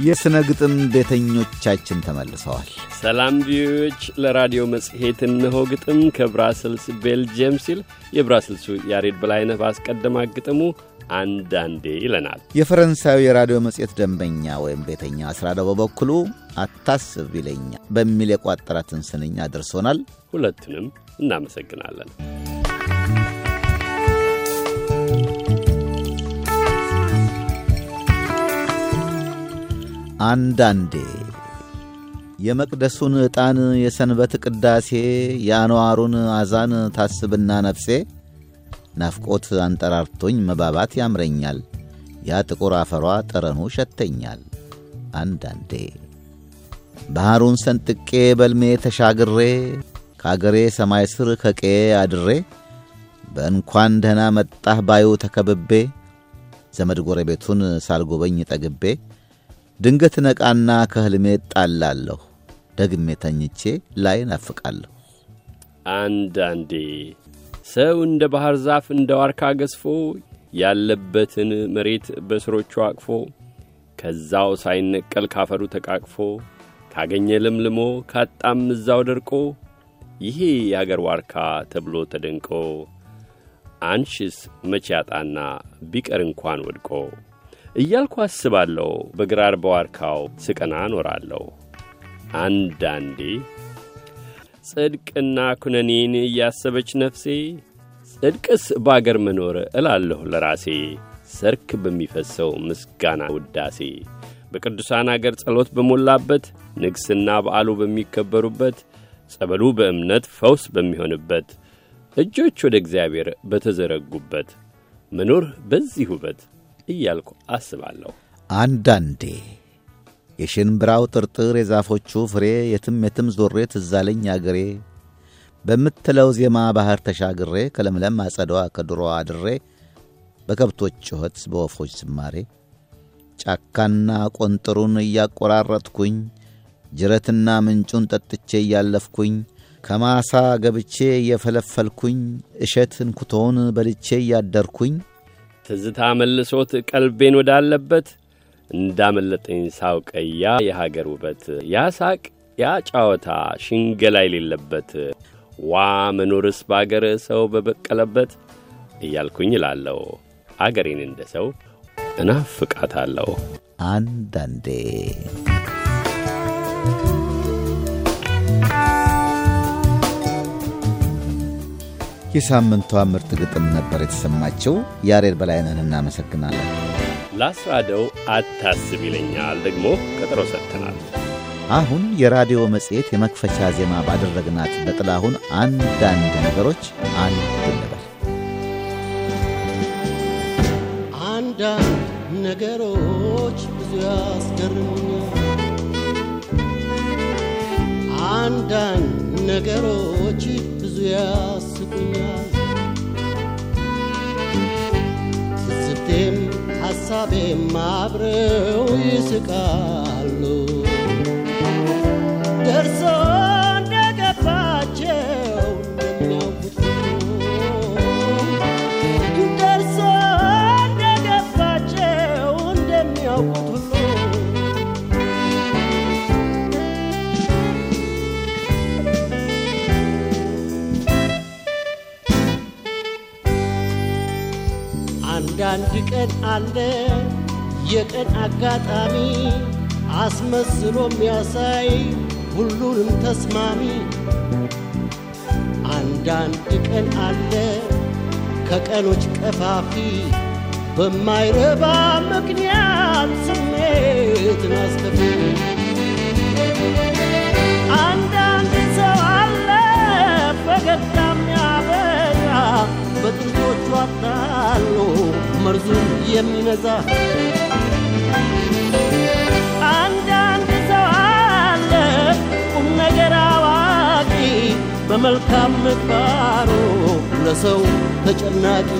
የሥነ ግጥም ቤተኞቻችን ተመልሰዋል። ሰላም ቪዮዎች ለራዲዮ መጽሔት እነሆ ግጥም ከብራስልስ ቤልጅየም ሲል የብራስልሱ ያሬድ በላይነህ ባስቀደማ ግጥሙ አንዳንዴ ይለናል። የፈረንሳዊ የራዲዮ መጽሔት ደንበኛ ወይም ቤተኛ አስራደው በበኩሉ አታስብ ይለኛ በሚል የቋጠራትን ስንኝ አድርሶናል። ሁለቱንም እናመሰግናለን። አንዳንዴ የመቅደሱን ዕጣን የሰንበት ቅዳሴ የአንዋሩን አዛን ታስብና ነፍሴ ናፍቆት አንጠራርቶኝ መባባት ያምረኛል። ያ ጥቁር አፈሯ ጠረኑ ሸተኛል። አንዳንዴ ባሕሩን ሰንጥቄ በልሜ ተሻግሬ ከአገሬ ሰማይ ስር ከቀዬ አድሬ በእንኳን ደህና መጣህ ባዩ ተከብቤ ዘመድ ጎረቤቱን ሳልጎበኝ ጠግቤ ድንገት ነቃና ከሕልሜ ጣላለሁ ደግሜ ተኝቼ ላይ ናፍቃለሁ። አንዳንዴ ሰው እንደ ባሕር ዛፍ እንደ ዋርካ ገዝፎ ያለበትን መሬት በስሮቹ አቅፎ ከዛው ሳይነቀል ካፈሩ ተቃቅፎ ካገኘ ለምልሞ ካጣም እዛው ደርቆ ይሄ የአገር ዋርካ ተብሎ ተደንቆ አንሽስ መቼ ያጣና ቢቀር እንኳን ወድቆ እያልኩ አስባለሁ በግራር በዋርካው ስቀና እኖራለሁ። አንዳንዴ ጽድቅና ኩነኔን እያሰበች ነፍሴ ጽድቅስ በአገር መኖር እላለሁ ለራሴ ሰርክ በሚፈሰው ምስጋና ውዳሴ በቅዱሳን አገር ጸሎት በሞላበት ንግሥና በዓሉ በሚከበሩበት ጸበሉ በእምነት ፈውስ በሚሆንበት እጆች ወደ እግዚአብሔር በተዘረጉበት መኖር በዚህ ውበት እያልኩ አስባለሁ። አንዳንዴ የሽንብራው ጥርጥር የዛፎቹ ፍሬ የትም የትም ዞሬ ትዛለኝ አገሬ በምትለው ዜማ ባሕር ተሻግሬ ከለምለም አጸዳዋ ከድሮ አድሬ በከብቶች ጩኸት በወፎች ዝማሬ ጫካና ቆንጥሩን እያቈራረጥኩኝ ጅረትና ምንጩን ጠጥቼ እያለፍኩኝ ከማሳ ገብቼ እየፈለፈልኩኝ እሸት እንኩቶውን በልቼ እያደርኩኝ ትዝታ መልሶት ቀልቤን ወዳለበት እንዳመለጠኝ ሳውቀያ የሀገር ውበት ያ ሳቅ ያ ጫወታ ሽንገላ የሌለበት ዋ መኖርስ በአገር ሰው በበቀለበት እያልኩኝ እላለሁ። አገሬን እንደ ሰው እናፍቃታለሁ። አንዳንዴ የሳምንቷ ምርጥ ግጥም ነበር የተሰማችው። ያሬድ በላይነን እናመሰግናለን። ላስራደው አታስብ ይለኛል ደግሞ ቀጠሮ ሰጥተናል። አሁን የራዲዮ መጽሔት የመክፈቻ ዜማ ባደረግናት በጥላሁን አንዳንድ ነገሮች አንድ እንበል። አንዳንድ ነገሮች ብዙ ያስገርሙኛል። አንዳንድ ነገሮች ብዙ ያስቁኛል። ትዝብቴም ሐሳቤም አብረው ይስቃሉ። ደርሶ እንደገባቸው እንደሚያውቁት ደርሶ እንደገባቸው እንደሚያውቁት አንዳንድ ቀን አለ የቀን አጋጣሚ አስመስሎ የሚያሳይ ሁሉንም ተስማሚ። አንዳንድ ቀን አለ ከቀኖች ቀፋፊ በማይረባ ምክንያት ስሜትን አስከፊ። የሚነዛ አንዳንድ ሰው አለ ቁም ነገር አዋቂ በመልካም ምግባሩ ለሰው ተጨናቂ